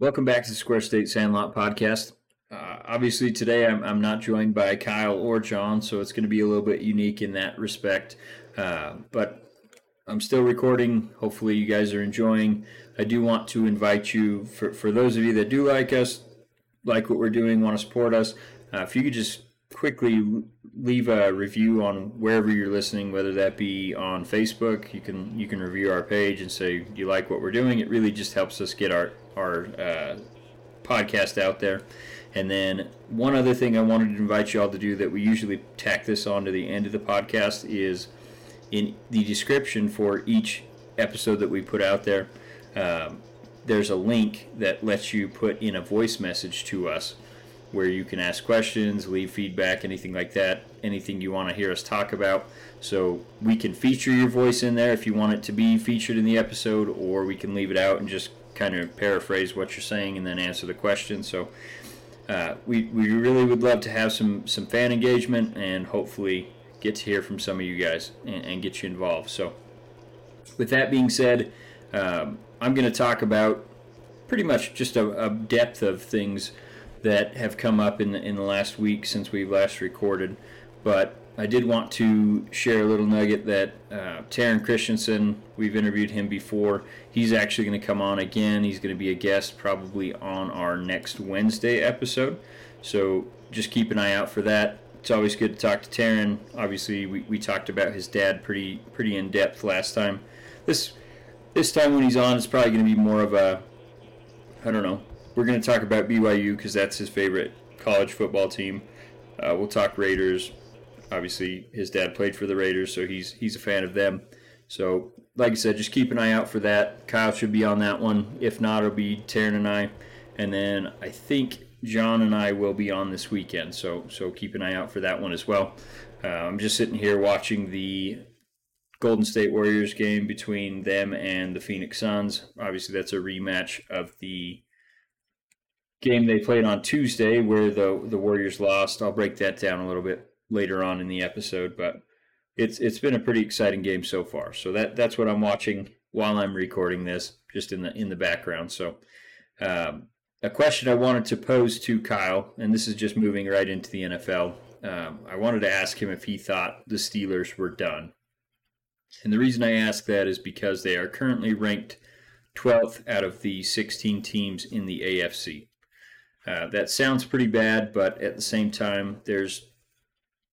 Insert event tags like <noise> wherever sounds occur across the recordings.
Welcome back to the Square State Sandlot podcast. Uh, obviously, today I'm, I'm not joined by Kyle or John, so it's going to be a little bit unique in that respect. Uh, but I'm still recording. Hopefully, you guys are enjoying. I do want to invite you, for, for those of you that do like us, like what we're doing, want to support us, uh, if you could just quickly leave a review on wherever you're listening, whether that be on Facebook, you can you can review our page and say you like what we're doing. It really just helps us get our our uh, podcast out there. And then one other thing I wanted to invite you all to do that we usually tack this on to the end of the podcast is in the description for each episode that we put out there. Um, there's a link that lets you put in a voice message to us where you can ask questions, leave feedback, anything like that, anything you want to hear us talk about. So we can feature your voice in there if you want it to be featured in the episode, or we can leave it out and just kind of paraphrase what you're saying and then answer the question. So uh, we, we really would love to have some, some fan engagement and hopefully get to hear from some of you guys and, and get you involved. So with that being said, um, I'm going to talk about pretty much just a, a depth of things that have come up in the, in the last week since we last recorded. But I did want to share a little nugget that uh, Taryn Christensen, we've interviewed him before. He's actually going to come on again. He's going to be a guest probably on our next Wednesday episode. So just keep an eye out for that. It's always good to talk to Taryn. Obviously, we, we talked about his dad pretty pretty in depth last time. This this time when he's on, it's probably going to be more of a I don't know we're going to talk about BYU because that's his favorite college football team. Uh, we'll talk Raiders. Obviously, his dad played for the Raiders, so he's he's a fan of them. So, like I said, just keep an eye out for that. Kyle should be on that one. If not, it'll be Taryn and I. And then I think John and I will be on this weekend. So, so keep an eye out for that one as well. Uh, I'm just sitting here watching the Golden State Warriors game between them and the Phoenix Suns. Obviously, that's a rematch of the game they played on Tuesday where the the Warriors lost. I'll break that down a little bit later on in the episode, but it's it's been a pretty exciting game so far. So that that's what I'm watching while I'm recording this, just in the in the background. So um, a question I wanted to pose to Kyle, and this is just moving right into the NFL. Um, I wanted to ask him if he thought the Steelers were done. And the reason I ask that is because they are currently ranked 12th out of the 16 teams in the AFC. Uh, that sounds pretty bad, but at the same time, there's,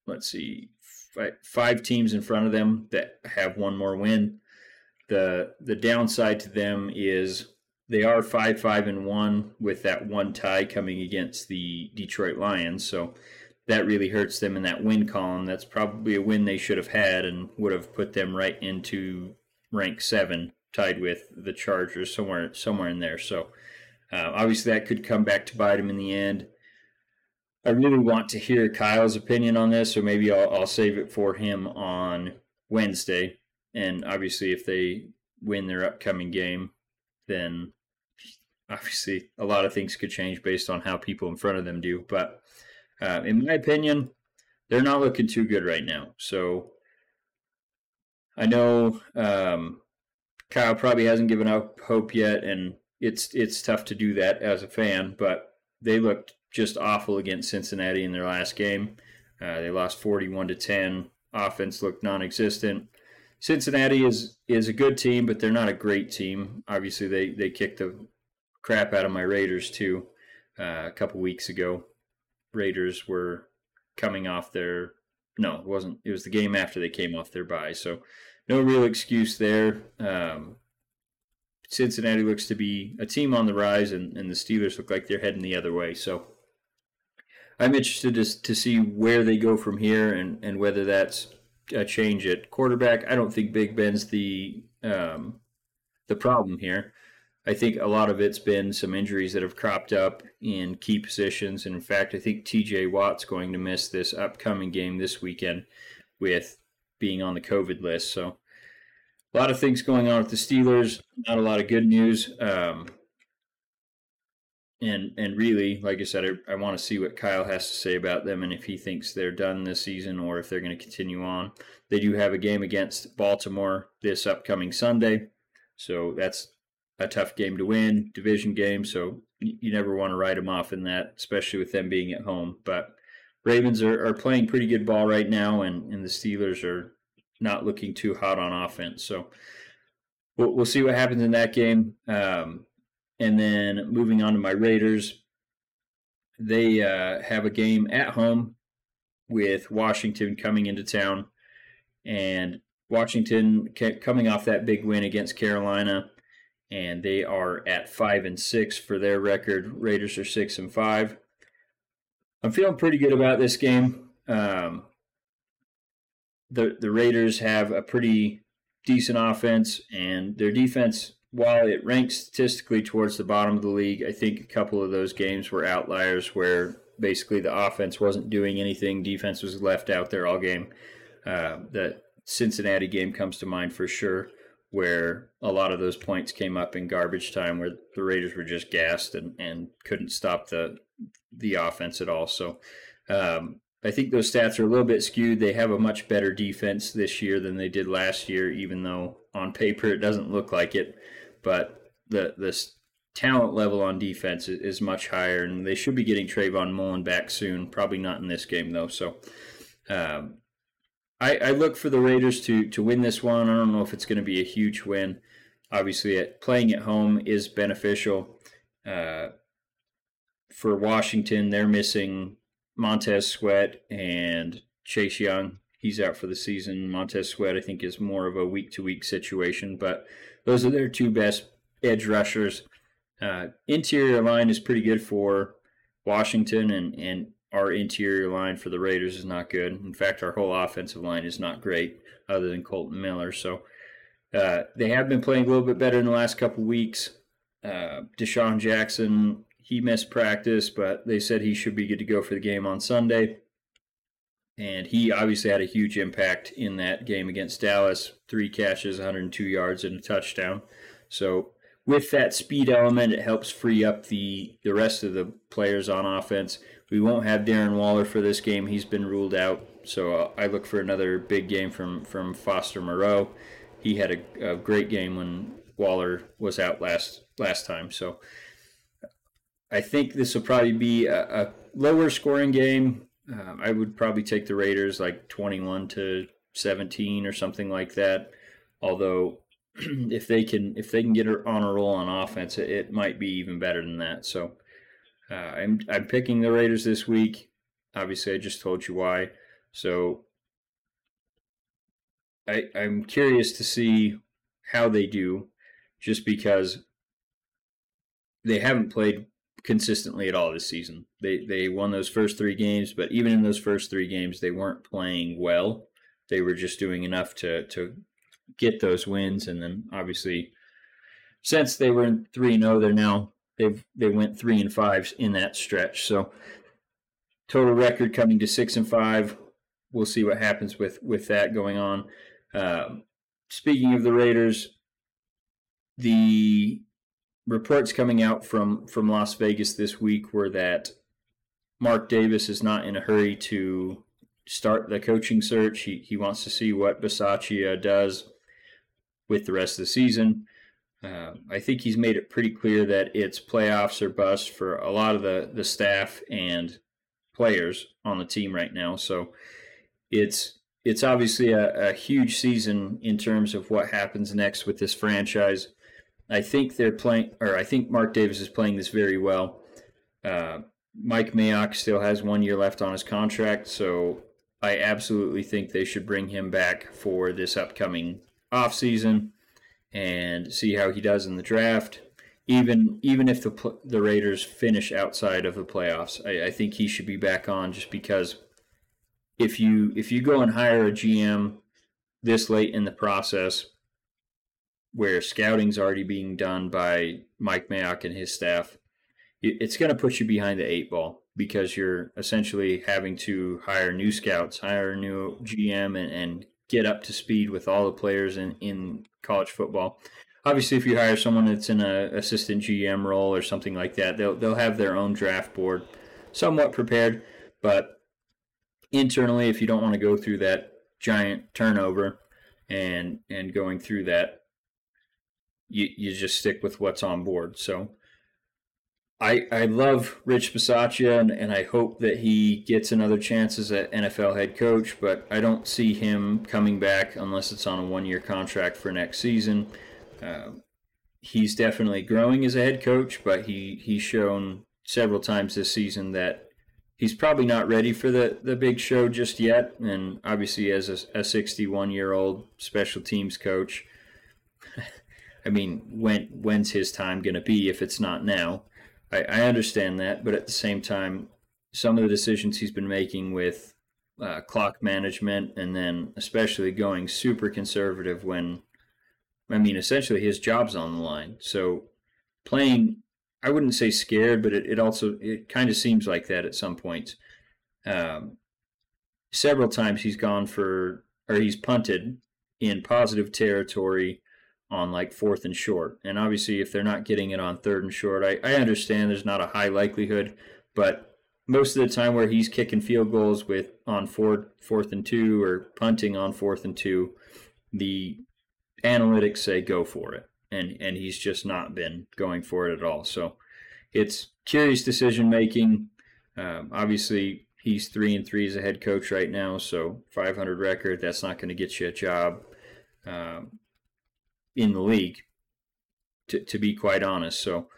let's see, five, five teams in front of them that have one more win. The the downside to them is they are five five and one with that one tie coming against the Detroit Lions. So that really hurts them in that win column. That's probably a win they should have had and would have put them right into rank seven, tied with the Chargers somewhere somewhere in there. So uh, obviously, that could come back to bite them in the end. I really want to hear Kyle's opinion on this, so maybe I'll, I'll save it for him on Wednesday. And obviously, if they win their upcoming game, then obviously a lot of things could change based on how people in front of them do. But uh, in my opinion, they're not looking too good right now. So I know um, Kyle probably hasn't given up hope yet, and it's it's tough to do that as a fan, but they looked just awful against Cincinnati in their last game. Uh, they lost 41 to 10. Offense looked non-existent. Cincinnati is is a good team, but they're not a great team. Obviously, they they kicked the crap out of my Raiders too uh, a couple weeks ago. Raiders were coming off their no, it wasn't. It was the game after they came off their bye, so no real excuse there. Um, Cincinnati looks to be a team on the rise, and, and the Steelers look like they're heading the other way. So I'm interested to, to see where they go from here and, and whether that's a change at quarterback. I don't think Big Ben's the um, the problem here. I think a lot of it's been some injuries that have cropped up in key positions. And in fact, I think TJ Watt's going to miss this upcoming game this weekend with being on the COVID list. So a lot of things going on with the Steelers. Not a lot of good news. Um, and and really, like I said, I, I want to see what Kyle has to say about them and if he thinks they're done this season or if they're going to continue on. They do have a game against Baltimore this upcoming Sunday, so that's a tough game to win, division game. So you never want to write them off in that, especially with them being at home. But Ravens are, are playing pretty good ball right now, and, and the Steelers are not looking too hot on offense. So we'll, we'll see what happens in that game. Um, and then moving on to my Raiders, they uh, have a game at home with Washington coming into town. And Washington coming off that big win against Carolina, and they are at five and six for their record. Raiders are six and five. I'm feeling pretty good about this game. Um, the the Raiders have a pretty decent offense, and their defense, while it ranks statistically towards the bottom of the league, I think a couple of those games were outliers where basically the offense wasn't doing anything, defense was left out there all game. Uh, the Cincinnati game comes to mind for sure, where a lot of those points came up in garbage time, where the Raiders were just gassed and, and couldn't stop the the offense at all. So um, I think those stats are a little bit skewed. They have a much better defense this year than they did last year, even though on paper it doesn't look like it. But the the talent level on defense is, is much higher, and they should be getting Trayvon Mullen back soon. Probably not in this game though. So um, I, I look for the Raiders to to win this one. I don't know if it's going to be a huge win. Obviously, at, playing at home is beneficial. Uh, for Washington, they're missing Montez Sweat and Chase Young. He's out for the season. Montez Sweat, I think, is more of a week to week situation, but those are their two best edge rushers. Uh, interior line is pretty good for Washington, and, and our interior line for the Raiders is not good. In fact, our whole offensive line is not great, other than Kolton Miller. So uh, they have been playing a little bit better in the last couple weeks. Uh, DeSean Jackson he missed practice, but they said he should be good to go for the game on Sunday. And he obviously had a huge impact in that game against Dallas. Three catches, 102 yards, and a touchdown. So with that speed element, it helps free up the the rest of the players on offense. We won't have Darren Waller for this game; he's been ruled out. So uh, I look for another big game from from Foster Moreau. He had a, a great game when Waller was out last last time. So I think this will probably be a, a lower scoring game. Um, I would probably take the Raiders like 21 to 17 or something like that. Although <clears throat> if they can if they can get on a roll on offense, it, it might be even better than that. So uh, I'm I'm picking the Raiders this week. Obviously, I just told you why. So I I'm curious to see how they do, just because they haven't played consistently at all this season. They they won those first three games, but even in those first three games, they weren't playing well. They were just doing enough to to get those wins, and then obviously, since they were in three and zero, oh, they're now they've they went three and five in that stretch. So total record coming to six and five. We'll see what happens with with that going on. Um, speaking of the Raiders, the reports coming out from from Las Vegas this week were that Mark Davis is not in a hurry to start the coaching search. He he wants to see what Bisaccia does with the rest of the season. Uh, I think he's made it pretty clear that it's playoffs or bust for a lot of the, the staff and players on the team right now. So it's it's obviously a, a huge season in terms of what happens next with this franchise. I think they're playing, or I think Mark Davis is playing this very well. Uh, Mike Mayock still has one year left on his contract, so I absolutely think they should bring him back for this upcoming offseason and see how he does in the draft. Even even if the the Raiders finish outside of the playoffs, I, I think he should be back on just because if you if you go and hire a GM this late in the process, where scouting's already being done by Mike Mayock and his staff, it's going to put you behind the eight ball because you're essentially having to hire new scouts, hire a new GM, and, and get up to speed with all the players in, in college football. Obviously, if you hire someone that's in a assistant GM role or something like that, they'll they'll have their own draft board, somewhat prepared. But internally, if you don't want to go through that giant turnover and and going through that you you just stick with what's on board. So I I love Rich Bisaccia and, and I hope that he gets another chance as an NFL head coach, but I don't see him coming back unless it's on a one year contract for next season. Uh, he's definitely growing as a head coach, but he he's shown several times this season that he's probably not ready for the, the big show just yet. And obviously, as a, a 61 year old special teams coach, I mean, when when's his time going to be if it's not now? I, I, understand that, but at the same time, some of the decisions he's been making with uh, clock management and then especially going super conservative when, I mean, essentially his job's on the line. So playing I wouldn't say scared, but it, it also it kind of seems like that at some points. Um, several times he's gone for or he's punted in positive territory on like fourth and short. And obviously, if they're not getting it on third and short, I, I understand there's not a high likelihood, but most of the time where he's kicking field goals with on fourth fourth and two or punting on fourth and two, the analytics say go for it and and he's just not been going for it at all. So it's curious decision making. Um, obviously, he's three and three as a head coach right now, so 500 record. That's not going to get you a job um, in the league, to to be quite honest. So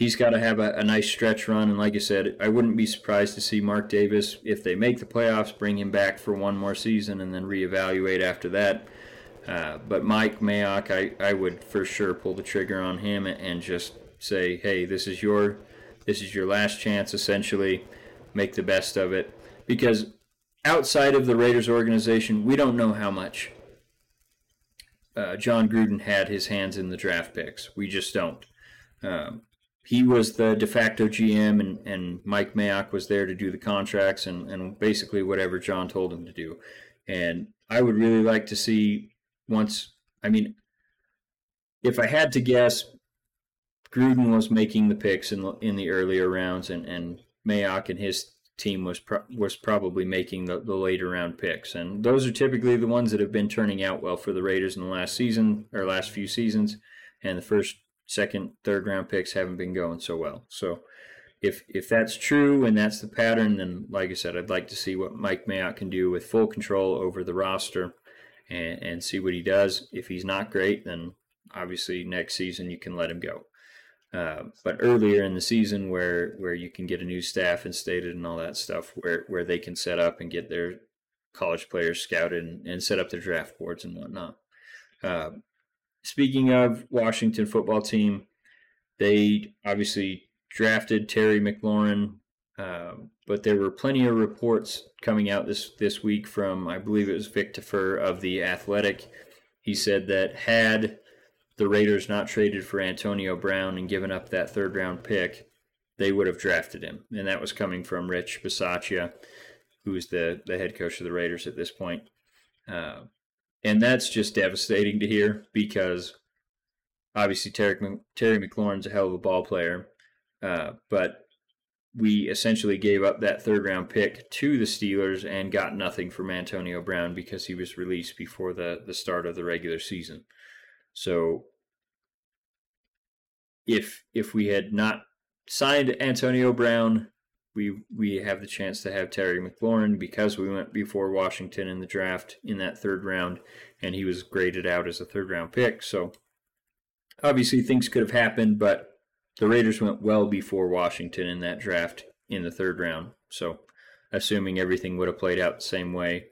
he's got to have a, a, nice stretch run. And like I said, I wouldn't be surprised to see Mark Davis, if they make the playoffs, bring him back for one more season and then reevaluate after that. Uh, but Mike Mayock, I, I would for sure pull the trigger on him and just say, hey, this is your this is your last chance. Essentially, make the best of it because outside of the Raiders organization, we don't know how much uh, Jon Gruden had his hands in the draft picks. We just don't. Um, he was the de facto GM, and, and Mike Mayock was there to do the contracts and, and basically whatever John told him to do. And I would really like to see once. I mean, if I had to guess, Gruden was making the picks in the, in the earlier rounds, and and Mayock and his team was pro- was probably making the, the later round picks, and those are typically the ones that have been turning out well for the Raiders in the last season or last few seasons, and the first, second, third round picks haven't been going so well. So. If, if that's true and that's the pattern, then like I said, I'd like to see what Mike Mayock can do with full control over the roster and, and see what he does. If he's not great, then obviously next season you can let him go. Uh, but earlier in the season, where where you can get a new staff instated and all that stuff, where where they can set up and get their college players scouted and, and set up their draft boards and whatnot. Uh, speaking of Washington football team, they obviously drafted Terry McLaurin um, but there were plenty of reports coming out this this week from I believe it was Vic Tafur of the Athletic. He said that had the Raiders not traded for Antonio Brown and given up that third round pick, they would have drafted him, and that was coming from Rich Bisaccia, who is the the head coach of the Raiders at this point. Uh, and that's just devastating to hear because obviously Terry, Terry McLaurin's a hell of a ball player, uh, but we essentially gave up that third round pick to the Steelers and got nothing from Antonio Brown because he was released before the, the start of the regular season. So if if we had not signed Antonio Brown, we we have the chance to have Terry McLaurin because we went before Washington in the draft in that third round and he was graded out as a third round pick. So obviously things could have happened, but the Raiders went well before Washington in that draft in the third round. So, assuming everything would have played out the same way,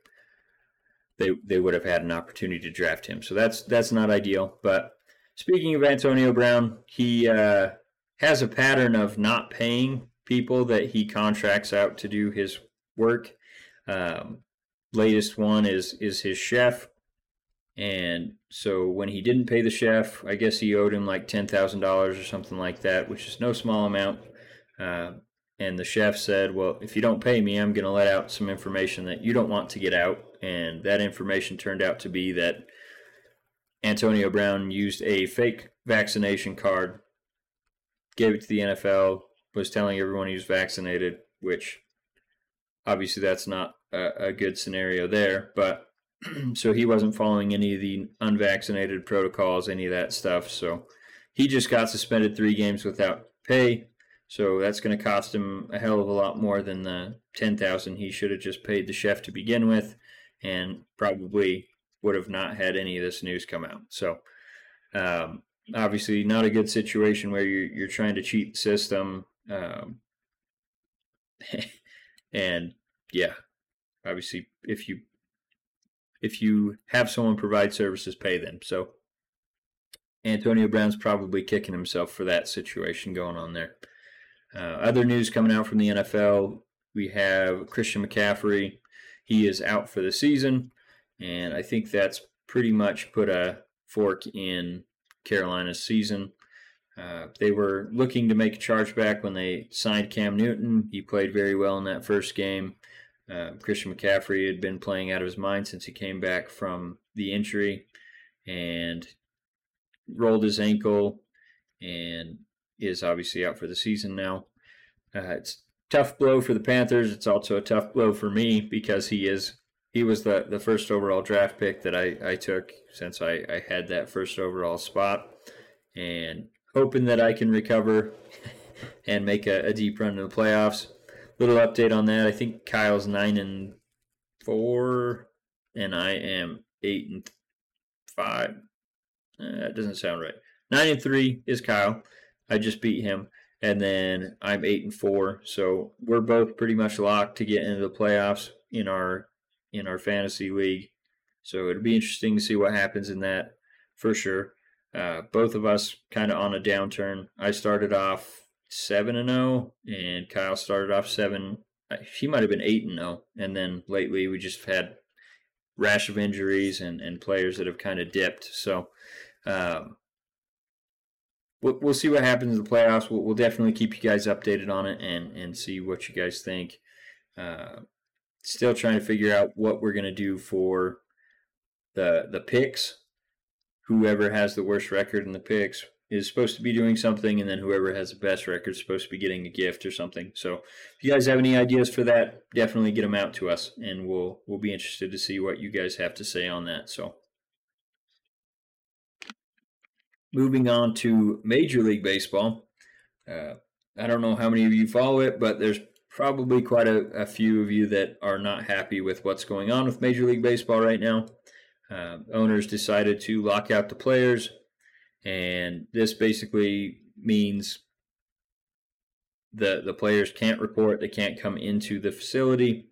they they would have had an opportunity to draft him. So that's that's not ideal. But speaking of Antonio Brown, he uh, has a pattern of not paying people that he contracts out to do his work. Um, latest one is is his chef and so when he didn't pay the chef, I guess he owed him like ten thousand dollars or something like that, which is no small amount. Uh, and the chef said, "Well, if you don't pay me, I'm going to let out some information that you don't want to get out." And that information turned out to be that Antonio Brown used a fake vaccination card, gave it to the NFL, was telling everyone he was vaccinated, which obviously that's not a, a good scenario there, but <clears throat> so he wasn't following any of the unvaccinated protocols, any of that stuff. So he just got suspended three games without pay. So that's going to cost him a hell of a lot more than the ten thousand he should have just paid the chef to begin with, and probably would have not had any of this news come out. So um, obviously, not a good situation where you're you're trying to cheat the system. Um, <laughs> and yeah, obviously, if you if you have someone provide services, pay them. So Antonio Brown's probably kicking himself for that situation going on there. Uh, other news coming out from the NFL we have Christian McCaffrey. He is out for the season, and I think that's pretty much put a fork in Carolina's season. Uh, they were looking to make a chargeback when they signed Cam Newton. He played very well in that first game. Uh, Christian McCaffrey had been playing out of his mind since he came back from the injury and rolled his ankle and is obviously out for the season now. Uh, it's tough blow for the Panthers. It's also a tough blow for me because he is he was the, the first overall draft pick that I, I took since I, I had that first overall spot. And hoping that I can recover <laughs> and make a, a deep run in the playoffs. Little update on that. I think Kyle's nine and four, and I am eight and five. Uh, that doesn't sound right. Nine and three is Kyle. I just beat him, and then I'm eight and four. So we're both pretty much locked to get into the playoffs in our in our fantasy league. So it'll be interesting to see what happens in that for sure. Uh, both of us kind of on a downturn. I started off seven and zero, oh, and Kyle started off seven. He might have been eight and zero, oh, and then lately we just had rash of injuries and and players that have kind of dipped. So um, we'll, we'll see what happens in the playoffs. We'll, we'll, definitely keep you guys updated on it and and see what you guys think. Uh, still trying to figure out what we're gonna do for the the picks. Whoever has the worst record in the picks is supposed to be doing something, and then whoever has the best record is supposed to be getting a gift or something. So, if you guys have any ideas for that, definitely get them out to us, and we'll we'll be interested to see what you guys have to say on that. So. Moving on to Major League Baseball. Uh, I don't know how many of you follow it, but there's probably quite a, a, few of you that are not happy with what's going on with Major League Baseball right now. Uh, owners decided to lock out the players, and this basically means the the players can't report, they can't come into the facility.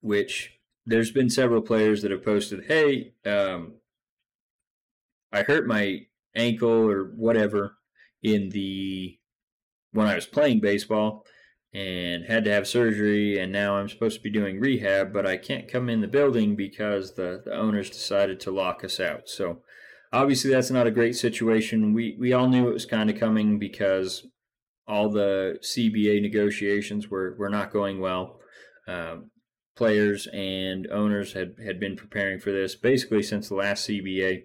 Which there's been several players that have posted, "Hey, um, I hurt my ankle or whatever in the when I was playing baseball and had to have surgery and now I'm supposed to be doing rehab but I can't come in the building because the, the owners decided to lock us out. So obviously that's not a great situation. We we all knew it was kind of coming because all the CBA negotiations were, were not going well. Um, players and owners had, had been preparing for this basically since the last CBA.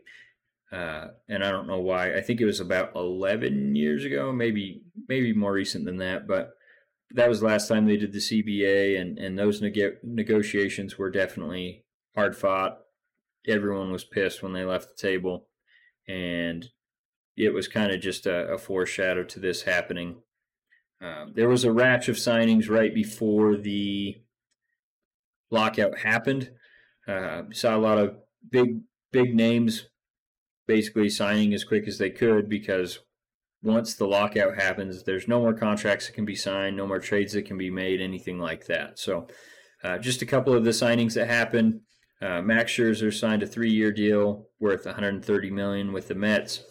Uh, and I don't know why. I think it was about 11 years ago, maybe maybe more recent than that. But that was the last time they did the CBA, and and those neg- negotiations were definitely hard fought. Everyone was pissed when they left the table, and it was kind of just a, a, foreshadow to this happening. Uh, there was a rash of signings right before the lockout happened. Uh, saw a lot of big big names basically signing as quick as they could because once the lockout happens, there's no more contracts that can be signed, no more trades that can be made, anything like that. So, uh, just a couple of the signings that happened. Uh, Max Scherzer signed a three-year deal worth 130 million with the Mets.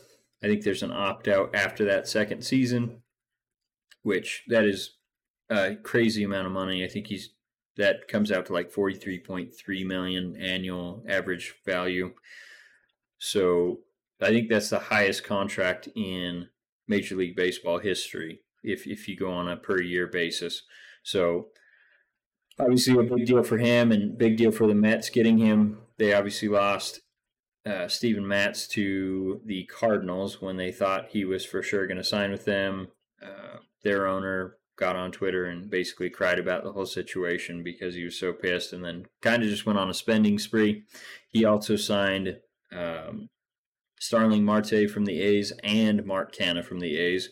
I think there's an opt-out after that second season, which that is a crazy amount of money. I think he's that comes out to like 43.3 million annual average value. So I think that's the highest contract in Major League Baseball history if if you go on a per year basis. So obviously a big deal for him and big deal for the Mets getting him. They obviously lost uh, Steven Matz to the Cardinals when they thought he was for sure going to sign with them. Uh, their owner got on Twitter and basically cried about the whole situation because he was so pissed and then kind of just went on a spending spree. He also signed um, Starling Marte from the A's and Mark Canha from the A's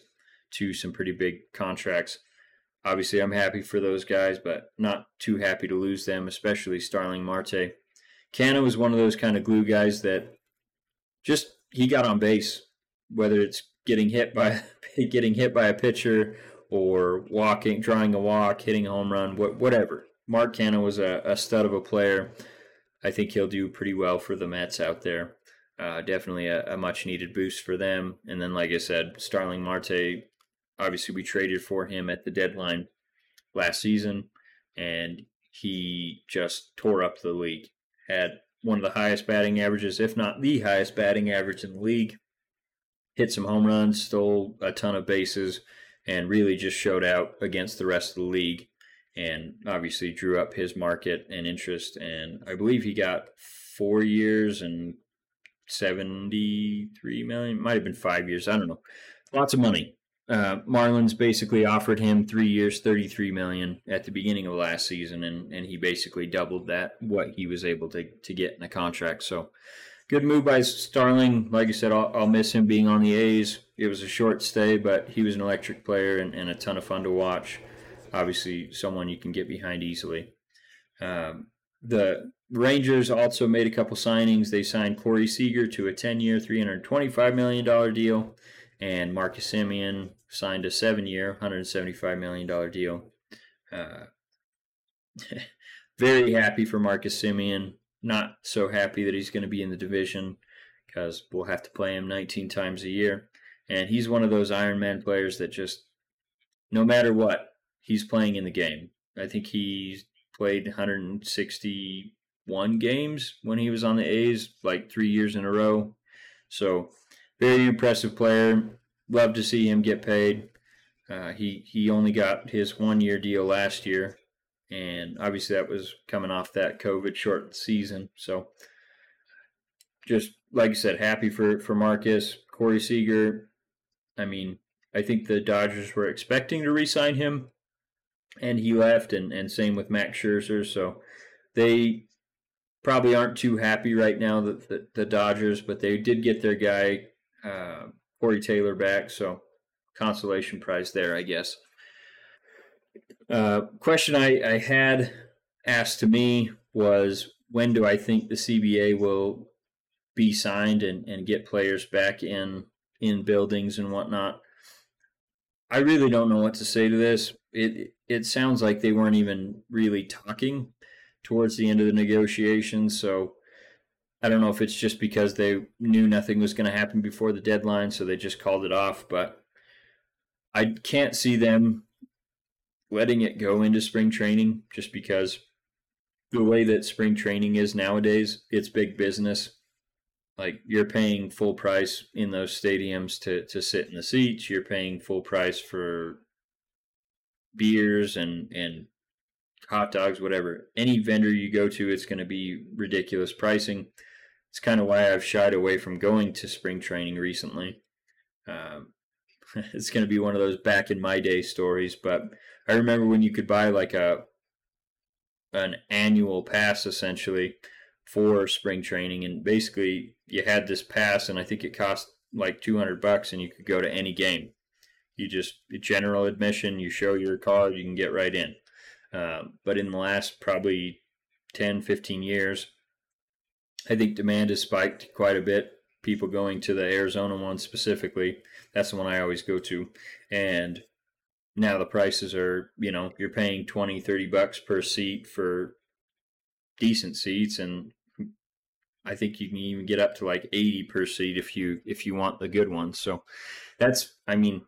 to some pretty big contracts. Obviously, I'm happy for those guys, but not too happy to lose them, especially Starling Marte. Canha was one of those kind of glue guys that just he got on base, whether it's getting hit by <laughs> getting hit by a pitcher or walking, drawing a walk, hitting a home run, what, whatever. Mark Canha was a, a stud of a player. I think he'll do pretty well for the Mets out there. Uh, definitely a, a, much needed boost for them. And then, like I said, Starling Marte, obviously, we traded for him at the deadline last season, and he just tore up the league. Had one of the highest batting averages, if not the highest batting average in the league. Hit some home runs, stole a ton of bases, and really just showed out against the rest of the league and obviously drew up his market and interest. And I believe he got four years and 73 million, might have been five years. I don't know. Lots of money. Uh, Marlins basically offered him three years, 33 million at the beginning of last season, and, and he basically doubled that what he was able to, to get in a contract. So good move by Starling. Like I said, I'll, I'll, miss him being on the A's. It was a short stay, but he was an electric player and, and a ton of fun to watch. Obviously, someone you can get behind easily. Um, the Rangers also made a couple signings. They signed Corey Seager to a 10 year, $325 million deal, and Marcus Semien signed a seven year, $175 million deal. Uh, <laughs> very happy for Marcus Semien. not so happy that he's going to be in the division because we'll have to play him 19 times a year. And he's one of those Iron Man players that just, no matter what, he's playing in the game. I think he's played 161 games when he was on the A's, like three years in a row. So, very impressive player. Love to see him get paid. Uh, he he only got his one year deal last year, and obviously that was coming off that COVID short season. So just like I said, happy for for Marcus Corey Seager. I mean, I think the Dodgers were expecting to re-sign him, and he left, and and same with Max Scherzer. So they probably aren't too happy right now that the, the, Dodgers, but they did get their guy uh, Corey Taylor back, so consolation prize there, I guess. Uh, question I, I had asked to me was when do I think the CBA will be signed and, and get players back in in buildings and whatnot? I really don't know what to say to this. It it sounds like they weren't even really talking towards the end of the negotiations, so I don't know if it's just because they knew nothing was going to happen before the deadline, so they just called it off. But I can't see them letting it go into spring training just because the way that spring training is nowadays, it's big business. Like you're paying full price in those stadiums to, to sit in the seats. You're paying full price for beers and, and hot dogs, whatever. Any vendor you go to, it's going to be ridiculous pricing. It's kind of why I've shied away from going to spring training recently. Um, <laughs> it's going to be one of those back in my day stories, but I remember when you could buy like a an annual pass essentially for spring training, and basically you had this pass, and I think it cost like 200 bucks, and you could go to any game. You just general admission, you show your card, you can get right in. Um, but in the last probably 10, 15 years, I think demand has spiked quite a bit. People going to the Arizona one specifically, that's the one I always go to. And now the prices are you know you're paying 20 30 bucks per seat for decent seats and i think you can even get up to like 80 per seat if you if you want the good ones so that's i mean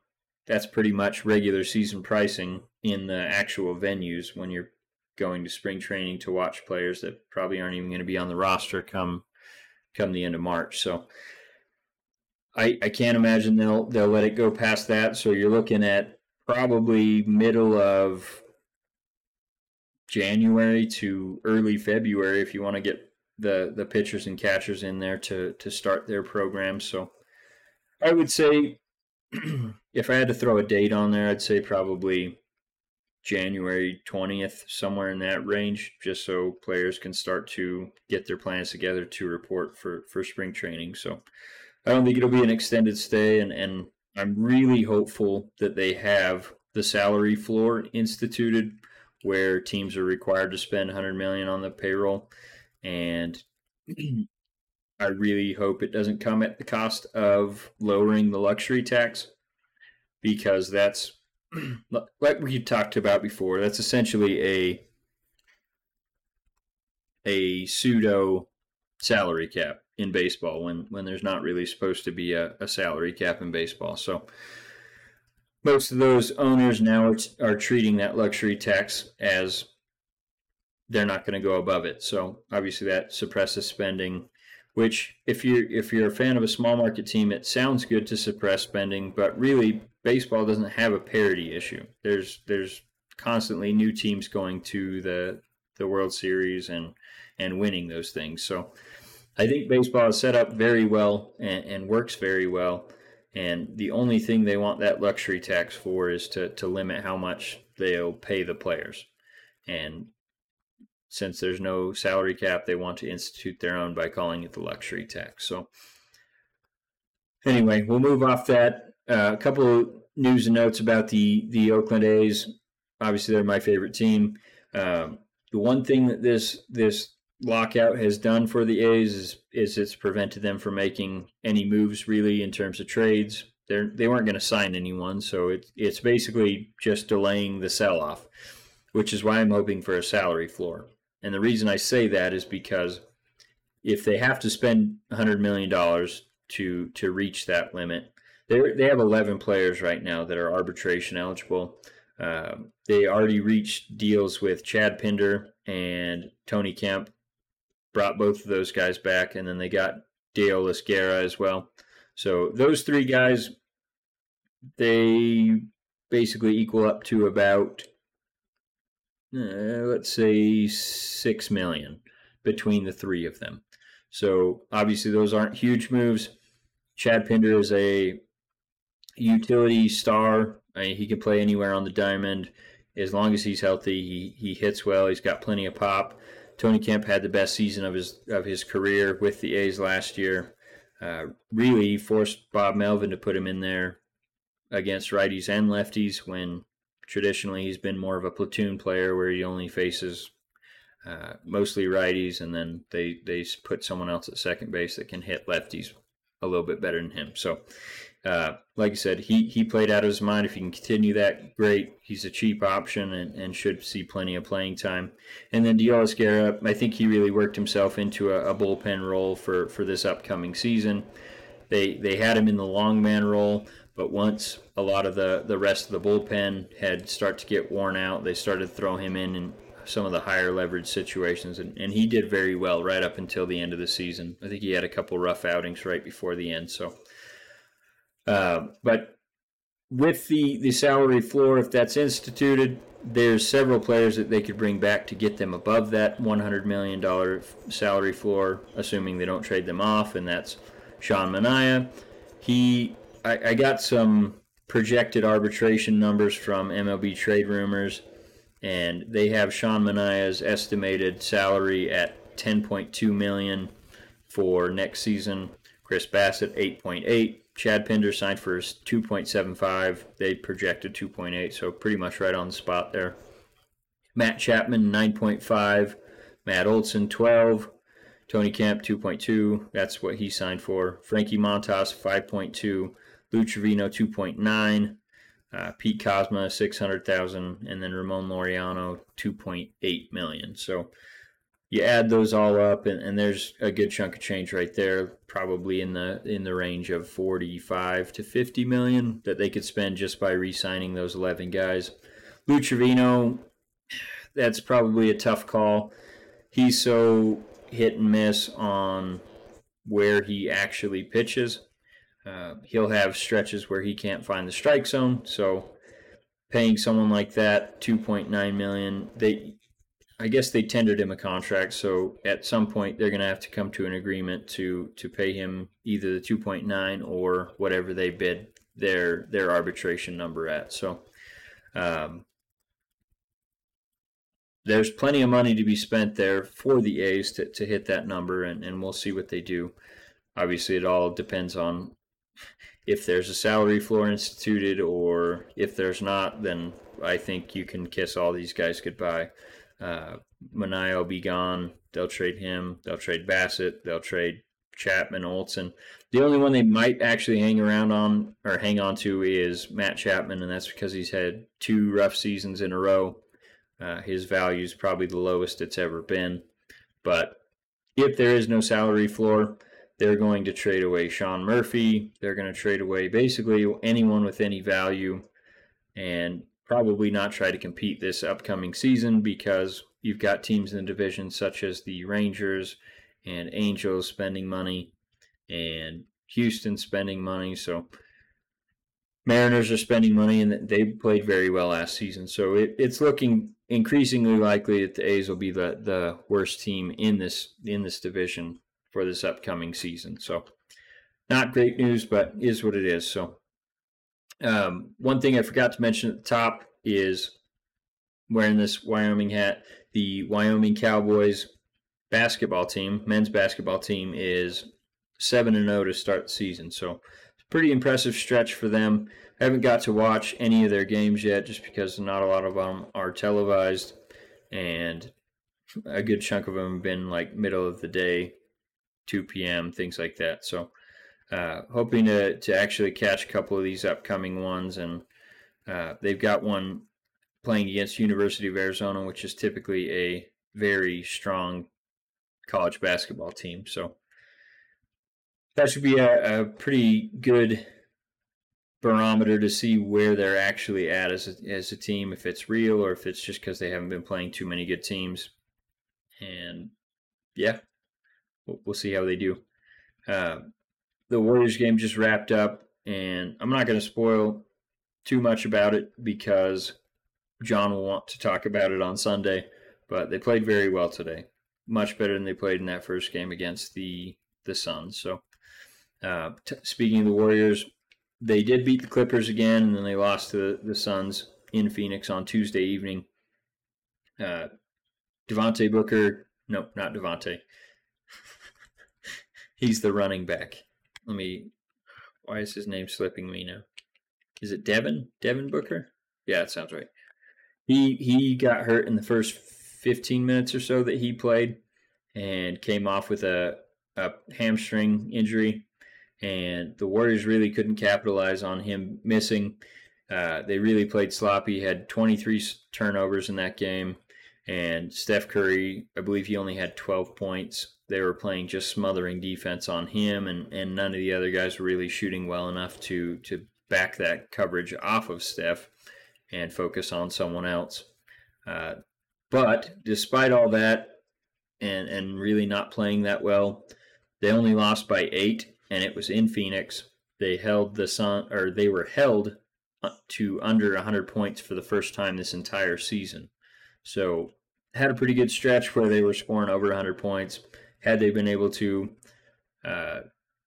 that's pretty much regular season pricing in the actual venues when you're going to spring training to watch players that probably aren't even going to be on the roster come come the end of march so I, I can't imagine they'll they'll let it go past that. So you're looking at probably middle of January to early February if you want to get the the pitchers and catchers in there to to start their program. So I would say <clears throat> if I had to throw a date on there, I'd say probably January 20th, somewhere in that range, just so players can start to get their plans together to report for, for spring training. So I don't think it'll be an extended stay, and, and I'm really hopeful that they have the salary floor instituted where teams are required to spend 100 million on the payroll and <clears throat> I really hope it doesn't come at the cost of lowering the luxury tax because that's <clears throat> like we talked about before that's essentially a a pseudo salary cap in baseball when when there's not really supposed to be a, a salary cap in baseball so most of those owners now are, are treating that luxury tax as they're not going to go above it. So obviously that suppresses spending. Which, if you're if you're a fan of a small market team, it sounds good to suppress spending, but really baseball doesn't have a parity issue. There's there's constantly new teams going to the the World Series and and winning those things. So I think baseball is set up very well and, and works very well. And the only thing they want that luxury tax for is to, to limit how much they'll pay the players. And since there's no salary cap, they want to institute their own by calling it the luxury tax. So, anyway, we'll move off that. Uh, a couple of news and notes about the the Oakland A's. Obviously, they're my favorite team. Um, the one thing that this this lockout has done for the A's is, is it's prevented them from making any moves really in terms of trades. They're, they weren't going to sign anyone, so it, it's basically just delaying the sell off, which is why I'm hoping for a salary floor. And the reason I say that is because if they have to spend $100 million to, to reach that limit, they they have 11 players right now that are arbitration eligible. Uh, they already reached deals with Chad Pinder and Tony Kemp brought both of those guys back, and then they got Deolis Guerra as well. So those three guys, they basically equal up to about, uh, let's say, six million between the three of them. So obviously those aren't huge moves. Chad Pinder is a utility star. I mean, he can play anywhere on the diamond as long as he's healthy. He he hits well. He's got plenty of pop. Tony Kemp had the best season of his of his career with the A's last year. Uh, really forced Bob Melvin to put him in there against righties and lefties when traditionally he's been more of a platoon player where he only faces uh, mostly righties and then they they put someone else at second base that can hit lefties a little bit better than him. So uh, like I said, he, he played out of his mind. If he can continue that, great. He's a cheap option and, and should see plenty of playing time. And then Deolis Guerra, I think he really worked himself into a, a, bullpen role for, for this upcoming season. They they had him in the long man role, but once a lot of the, the rest of the bullpen had start to get worn out, they started to throw him in in some of the higher leverage situations, and, and he did very well right up until the end of the season. I think he had a couple rough outings right before the end, so uh, but with the, the salary floor, if that's instituted, there's several players that they could bring back to get them above that $100 million salary floor, assuming they don't trade them off, and that's Sean Manaea. He, I, I got some projected arbitration numbers from MLB Trade Rumors, and they have Sean Manaea's estimated salary at 10.2 million for next season. Chris Bassitt 8.8, Chad Pinder signed for 2.75. They projected 2.8, so pretty much right on the spot there. Matt Chapman 9.5, Matt Olson 12, Tony Kemp 2.2. That's what he signed for. Frankie Montas 5.2, Lou Trivino 2.9, uh, Pete Kozma 600,000, and then Ramon Laureano 2.8 million. So you add those all up and, and, there's a good chunk of change right there probably in the in the range of 45 to 50 million that they could spend just by re-signing those 11 guys. Lou Trivino that's probably a tough call. He's so hit and miss on where he actually pitches uh, he'll have stretches where he can't find the strike zone so paying someone like that 2.9 million they I guess they tendered him a contract, so at some point they're going to have to come to an agreement to to pay him either the 2.9 or whatever they bid their their arbitration number at. So um, there's plenty of money to be spent there for the A's to, to hit that number, and, and we'll see what they do. obviously, it all depends on if there's a salary floor instituted or if there's not, then I think you can kiss all these guys goodbye. Uh, Manaea will be gone. They'll trade him. They'll trade Bassitt. They'll trade Chapman, Olson. The only one they might actually hang around on or hang on to is Matt Chapman, and that's because he's had two rough seasons in a row. Uh, his value is probably the lowest it's ever been. But if there is no salary floor, they're going to trade away Sean Murphy. They're going to trade away basically anyone with any value and probably not try to compete this upcoming season because you've got teams in the division such as the Rangers and Angels spending money and Houston spending money. So Mariners are spending money and they played very well last season. So it, it's looking increasingly likely that the A's will be the, the worst team in this in this division for this upcoming season. So not great news, but is what it is. So um, one thing I forgot to mention at the top is wearing this Wyoming hat. The Wyoming Cowboys basketball team, men's basketball team, is seven and zero oh to start the season. So pretty impressive stretch for them. I haven't got to watch any of their games yet, just because not a lot of them are televised, and a good chunk of them have been like middle of the day, 2 p.m. things like that. So uh, hoping to to actually catch a couple of these upcoming ones, and uh, they've got one playing against University of Arizona, which is typically a very strong college basketball team. So that should be a, a pretty good barometer to see where they're actually at as a, as a team, if it's real or if it's just because they haven't been playing too many good teams. And yeah, we'll, see how they do. Uh, the Warriors game just wrapped up, and I'm not going to spoil too much about it because John will want to talk about it on Sunday. But they played very well today, much better than they played in that first game against the the Suns. So, uh, t- speaking of the Warriors, they did beat the Clippers again, and then they lost to the Suns in Phoenix on Tuesday evening. Uh, Devontae Booker, no, not Devontae. He's the running back. Let me. Why is his name slipping me now? Is it Devin? Devin Booker? Yeah, it sounds right. He he got hurt in the first 15 minutes or so that he played, and came off with a a hamstring injury and the Warriors really couldn't capitalize on him missing. Uh, they really played sloppy. Had 23 turnovers in that game, and Steph Curry, I believe he only had 12 points. They were playing just smothering defense on him, and, and none of the other guys were really shooting well enough to to back that coverage off of Steph and focus on someone else. Uh, but despite all that, and and really not playing that well, they only lost by eight and it was in Phoenix. They held the Sun, or they were held uh, to under 100 points for the first time this entire season. So had a pretty good stretch where they were scoring over 100 points. Had they been able to uh,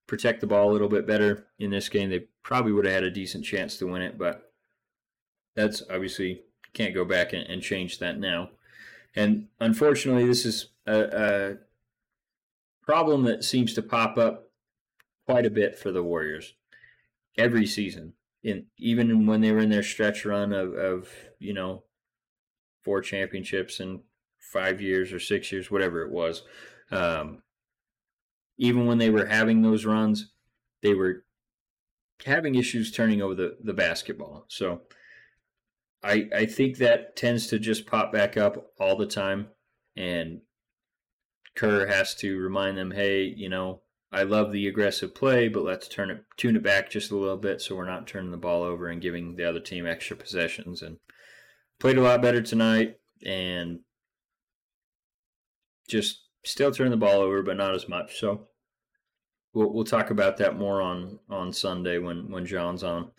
protect the ball a little bit better in this game, they probably would have had a decent chance to win it. But that's obviously can't go back and, and change that now. And unfortunately, this is a, a problem that seems to pop up quite a bit for the Warriors every season. In even when they were in their stretch run of, of you know four championships in five years or six years, whatever it was. Um, even when they were having those runs, they were having issues turning over the, the basketball. So I I think that tends to just pop back up all the time and Kerr has to remind them, hey, you know, I love the aggressive play, but let's turn it tune it back just a little bit so we're not turning the ball over and giving the other team extra possessions. And played a lot better tonight, and just still turn the ball over, but not as much. So we'll we'll talk about that more on on Sunday when when John's on.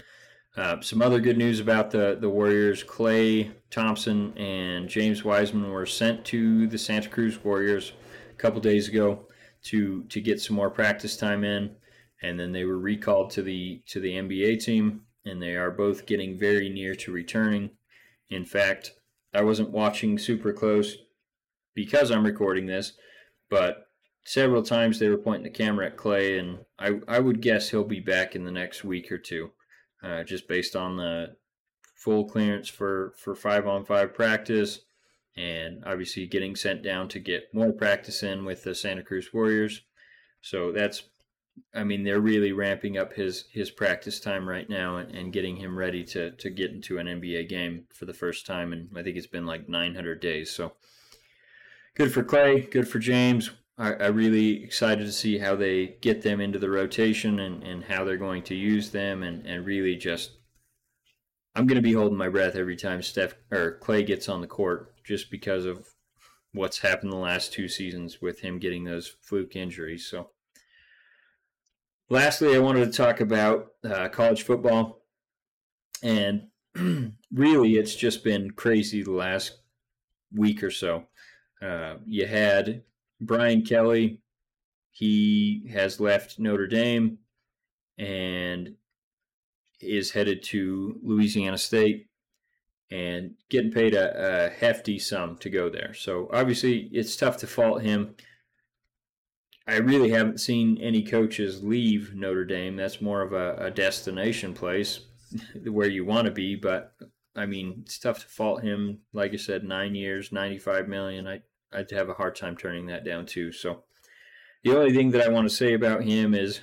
Uh, some other good news about the the Warriors: Klay Thompson and James Wiseman were sent to the Santa Cruz Warriors a couple days ago to to get some more practice time in, and then they were recalled to the to the NBA team, and they are both getting very near to returning. In fact, I wasn't watching super close because I'm recording this, but several times they were pointing the camera at Klay, and I I would guess he'll be back in the next week or two, uh, just based on the full clearance for for five on five practice, and obviously getting sent down to get more practice in with the Santa Cruz Warriors. So that's, I mean, they're really ramping up his his practice time right now and, and getting him ready to to get into an NBA game for the first time, and I think it's been like 900 days. So good for Klay, good for James. I, I really excited to see how they get them into the rotation and, and how they're going to use them and, and really just I'm to be holding my breath every time Steph or Klay gets on the court just because of what's happened the last two seasons with him getting those fluke injuries. So, lastly, I wanted to talk about uh, college football, and <clears throat> really, it's just been crazy the last week or so. Uh, you had Brian Kelly; he has left Notre Dame, and is headed to Louisiana State and getting paid a, a, hefty sum to go there. So obviously, it's tough to fault him. I really haven't seen any coaches leave Notre Dame. That's more of a, a destination place <laughs> where you want to be. But I mean, it's tough to fault him. Like I said, nine years, ninety-five million. I I'd have a hard time turning that down too. So the only thing that I want to say about him is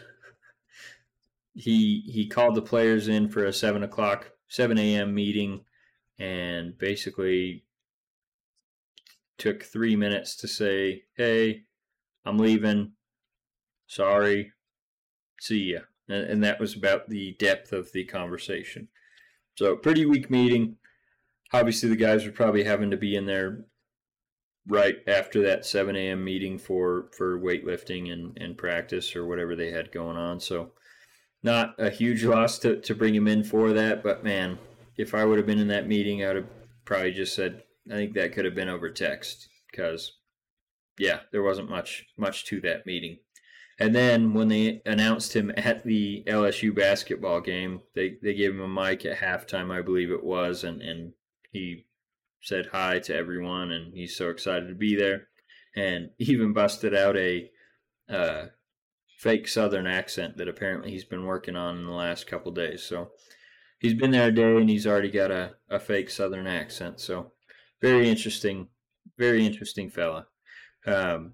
he he called the players in for a seven o'clock, seven a.m. meeting, and basically took three minutes to say, "Hey, I'm leaving. Sorry. See ya." And, and that was about the depth of the conversation. So pretty weak meeting. Obviously, the guys were probably having to be in there right after that 7 a.m. meeting for for weightlifting and and practice or whatever they had going on. So not a huge loss to, to bring him in for that, but man, if I would have been in that meeting, I would have probably just said, I think that could have been over text because, yeah, there wasn't much much to that meeting. And then when they announced him at the LSU basketball game, they, they gave him a mic at halftime, I believe it was, and, and he said hi to everyone, and he's so excited to be there, and <laughs> even busted out a uh, fake Southern accent that apparently he's been working on in the last couple days. So he's been there a day and he's already got a, a fake Southern accent. So very interesting, very interesting fella. Um,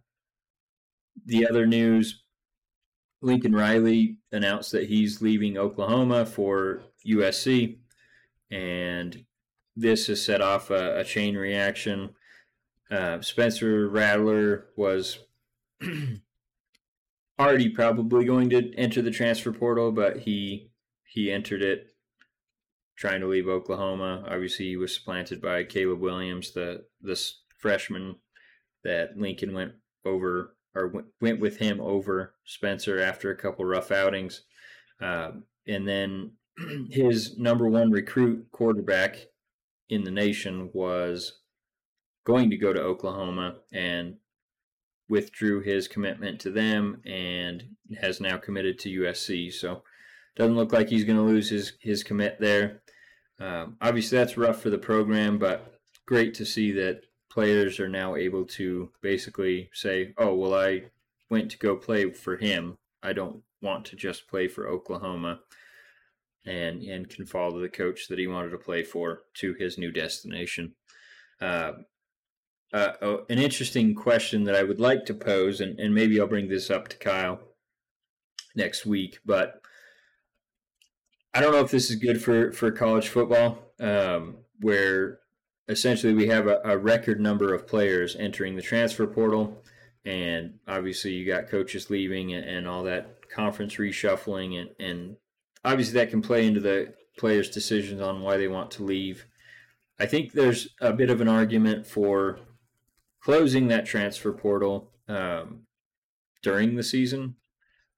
the other news Lincoln Riley announced that he's leaving Oklahoma for USC, and this has set off a, a chain reaction. Uh, Spencer Rattler was <clears throat> already probably going to enter the transfer portal, but he he entered it trying to leave Oklahoma. Obviously, he was supplanted by Caleb Williams, the this freshman that Lincoln went over or went, went with him over Spencer after a couple rough outings, um, and then <clears throat> his number one recruit quarterback in the nation was going to go to Oklahoma and withdrew his commitment to them and has now committed to USC. So doesn't look like he's going to lose his his commit there. Um, obviously, that's rough for the program, but great to see that players are now able to basically say, "Oh, well, I went to go play for him. I don't want to just play for Oklahoma." And, and can follow the coach that he wanted to play for to his new destination. Uh, uh, oh, an interesting question that I would like to pose, and, and maybe I'll bring this up to Kyle next week, but I don't know if this is good for, for college football, um, where essentially we have a, a, record number of players entering the transfer portal, and obviously you got coaches leaving and, and all that conference reshuffling, and, and obviously that can play into the players' decisions on why they want to leave. I think there's a bit of an argument for closing that transfer portal um, during the season.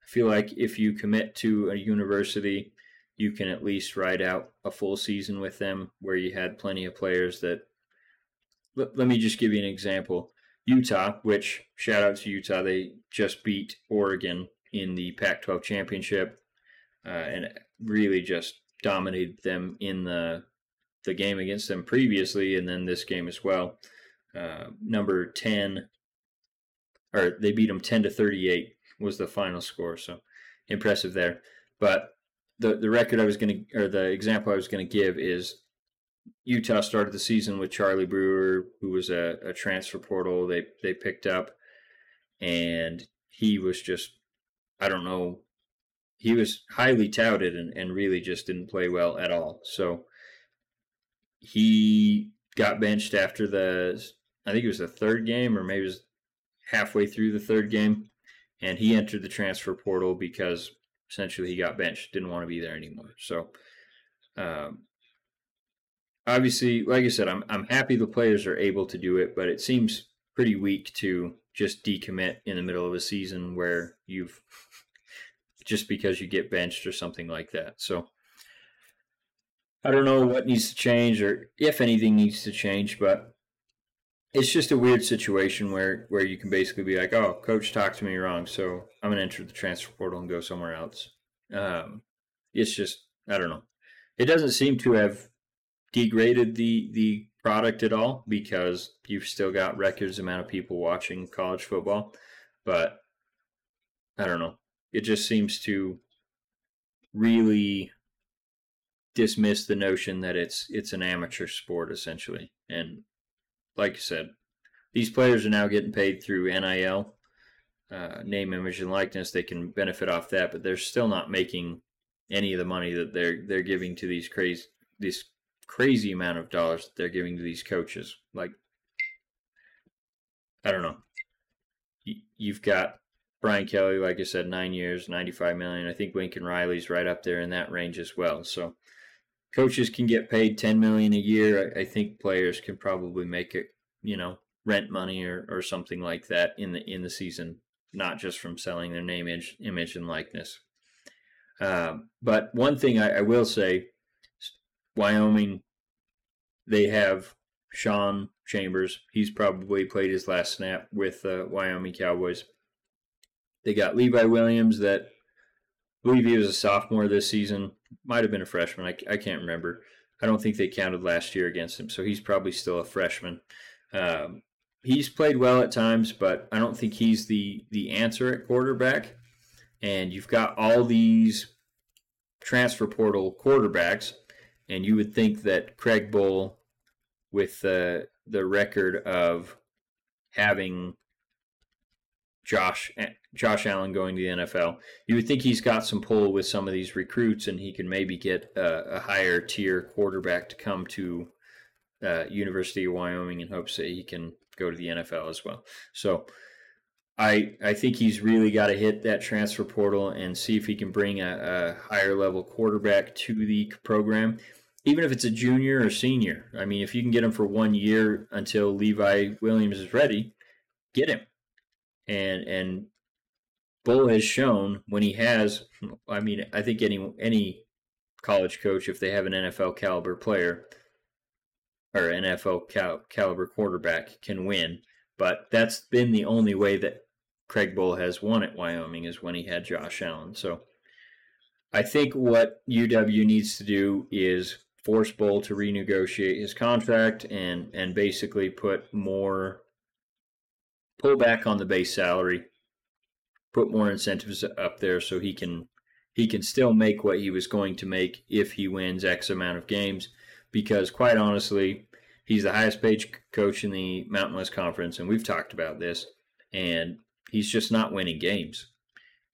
I feel like if you commit to a university, you can at least ride out a full season with them where you had plenty of players that. Let, let me just give you an example. Utah, which shout out to Utah, they just beat Oregon in the Pac 12 championship uh, and really just dominated them in the the game against them previously and then this game as well. Uh, number 10 or they beat them 10 to 38 was the final score. So impressive there. But the the record I was going to, or the example I was going to give is Utah started the season with Charlie Brewer, who was a, a transfer portal they they picked up, and he was just, I don't know, he was highly touted and, and really just didn't play well at all. So he got benched after the, I think it was the third game or maybe it was halfway through the third game, and he entered the transfer portal because essentially he got benched, didn't want to be there anymore. So, um, obviously, like I said, I'm I'm happy the players are able to do it, but it seems pretty weak to just decommit in the middle of a season where you've just because you get benched or something like that. So I don't know what needs to change or if anything needs to change, but it's just a weird situation where where you can basically be like, "Oh, coach talked to me wrong, so I'm gonna enter the transfer portal and go somewhere else." Um, it's just I don't know. It doesn't seem to have degraded the the product at all because you've still got records amount of people watching college football, but I don't know. It just seems to really dismiss the notion that it's it's an amateur sport essentially and like I said, these players are now getting paid through NIL, uh, name, image, and likeness. They can benefit off that, but they're still not making any of the money that they're they're giving to these crazy this crazy amount of dollars that they're giving to these coaches. Like, I don't know. You've got Brian Kelly, like I said, nine years, ninety-five million. I think Lincoln Riley's right up there in that range as well. So coaches can get paid 10 million a year i think players can probably make it you know rent money or, or something like that in the in the season not just from selling their name image, image and likeness um, but one thing I, I, will say wyoming they have sean chambers he's probably played his last snap with the uh, wyoming cowboys they got levi williams that I believe he was a sophomore this season might have been a freshman. I, I can't remember. I don't think they counted last year against him, so he's probably still a freshman. Um, he's played well at times, but I don't think he's the the answer at quarterback. And you've got all these transfer portal quarterbacks, and you would think that Craig Bohl, with the the record of having Josh Josh Allen going to the NFL. You would think he's got some pull with some of these recruits, and he can maybe get a, a higher tier quarterback to come to uh, University of Wyoming in hopes that he can go to the NFL as well. So I I think he's really got to hit that transfer portal and see if he can bring a, a higher level quarterback to the program. Even if it's a junior or senior, I mean, if you can get him for one year until Levi Williams is ready, get him and and Bohl has shown when he has, I mean, I think any any college coach, if they have an NFL caliber player or NFL cal- caliber quarterback, can win. But that's been the only way that Craig Bohl has won at Wyoming is when he had Josh Allen. So I think what UW needs to do is force Bohl to renegotiate his contract and and basically put more pull back on the base salary put more incentives up there so he can he can still make what he was going to make if he wins X amount of games. Because quite honestly, he's the highest paid coach in the Mountain West Conference, and we've talked about this. And he's just not winning games.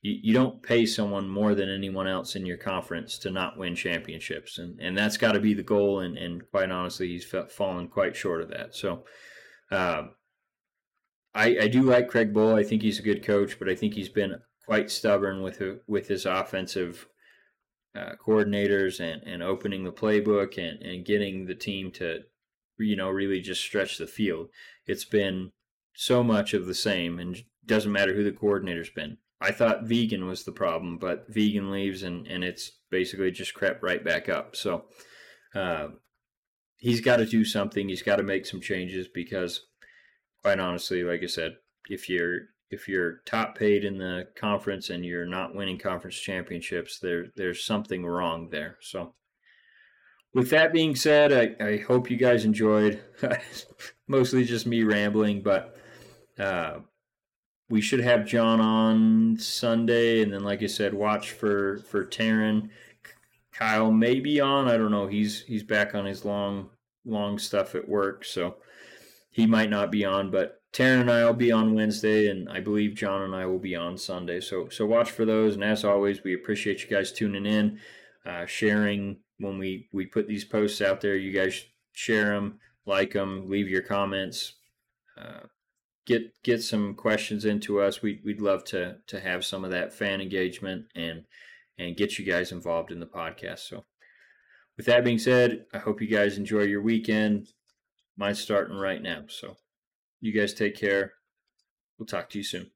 You, you don't pay someone more than anyone else in your conference to not win championships, and and that's got to be the goal. And and quite honestly, he's fallen quite short of that. So. Uh, I, I do like Craig Bohl. I think he's a good coach, but I think he's been quite stubborn with with his offensive uh, coordinators and, and opening the playbook and, and getting the team to, you know, really just stretch the field. It's been so much of the same, and doesn't matter who the coordinator's been. I thought Vigen was the problem, but Vigen leaves, and, and it's basically just crept right back up. So uh, he's got to do something. He's got to make some changes because quite honestly, like I said, if you're if you're top paid in the conference and you're not winning conference championships, there there's something wrong there. So with that being said, I, I hope you guys enjoyed. <laughs> Mostly just me rambling, but uh, we should have John on Sunday, and then, like I said, watch for for Taryn. Kyle may be on. I don't know. He's he's back on his long long stuff at work, so he might not be on. But Taryn and I will be on Wednesday, and I believe John and I will be on Sunday. So so watch for those. And as always, we appreciate you guys tuning in, uh, sharing when we we put these posts out there. You guys share them, like them, leave your comments. Uh, get get some questions into us. We'd we'd love to to have some of that fan engagement and and get you guys involved in the podcast. So with that being said, I hope you guys enjoy your weekend. Mine's starting right now. So you guys take care. We'll talk to you soon.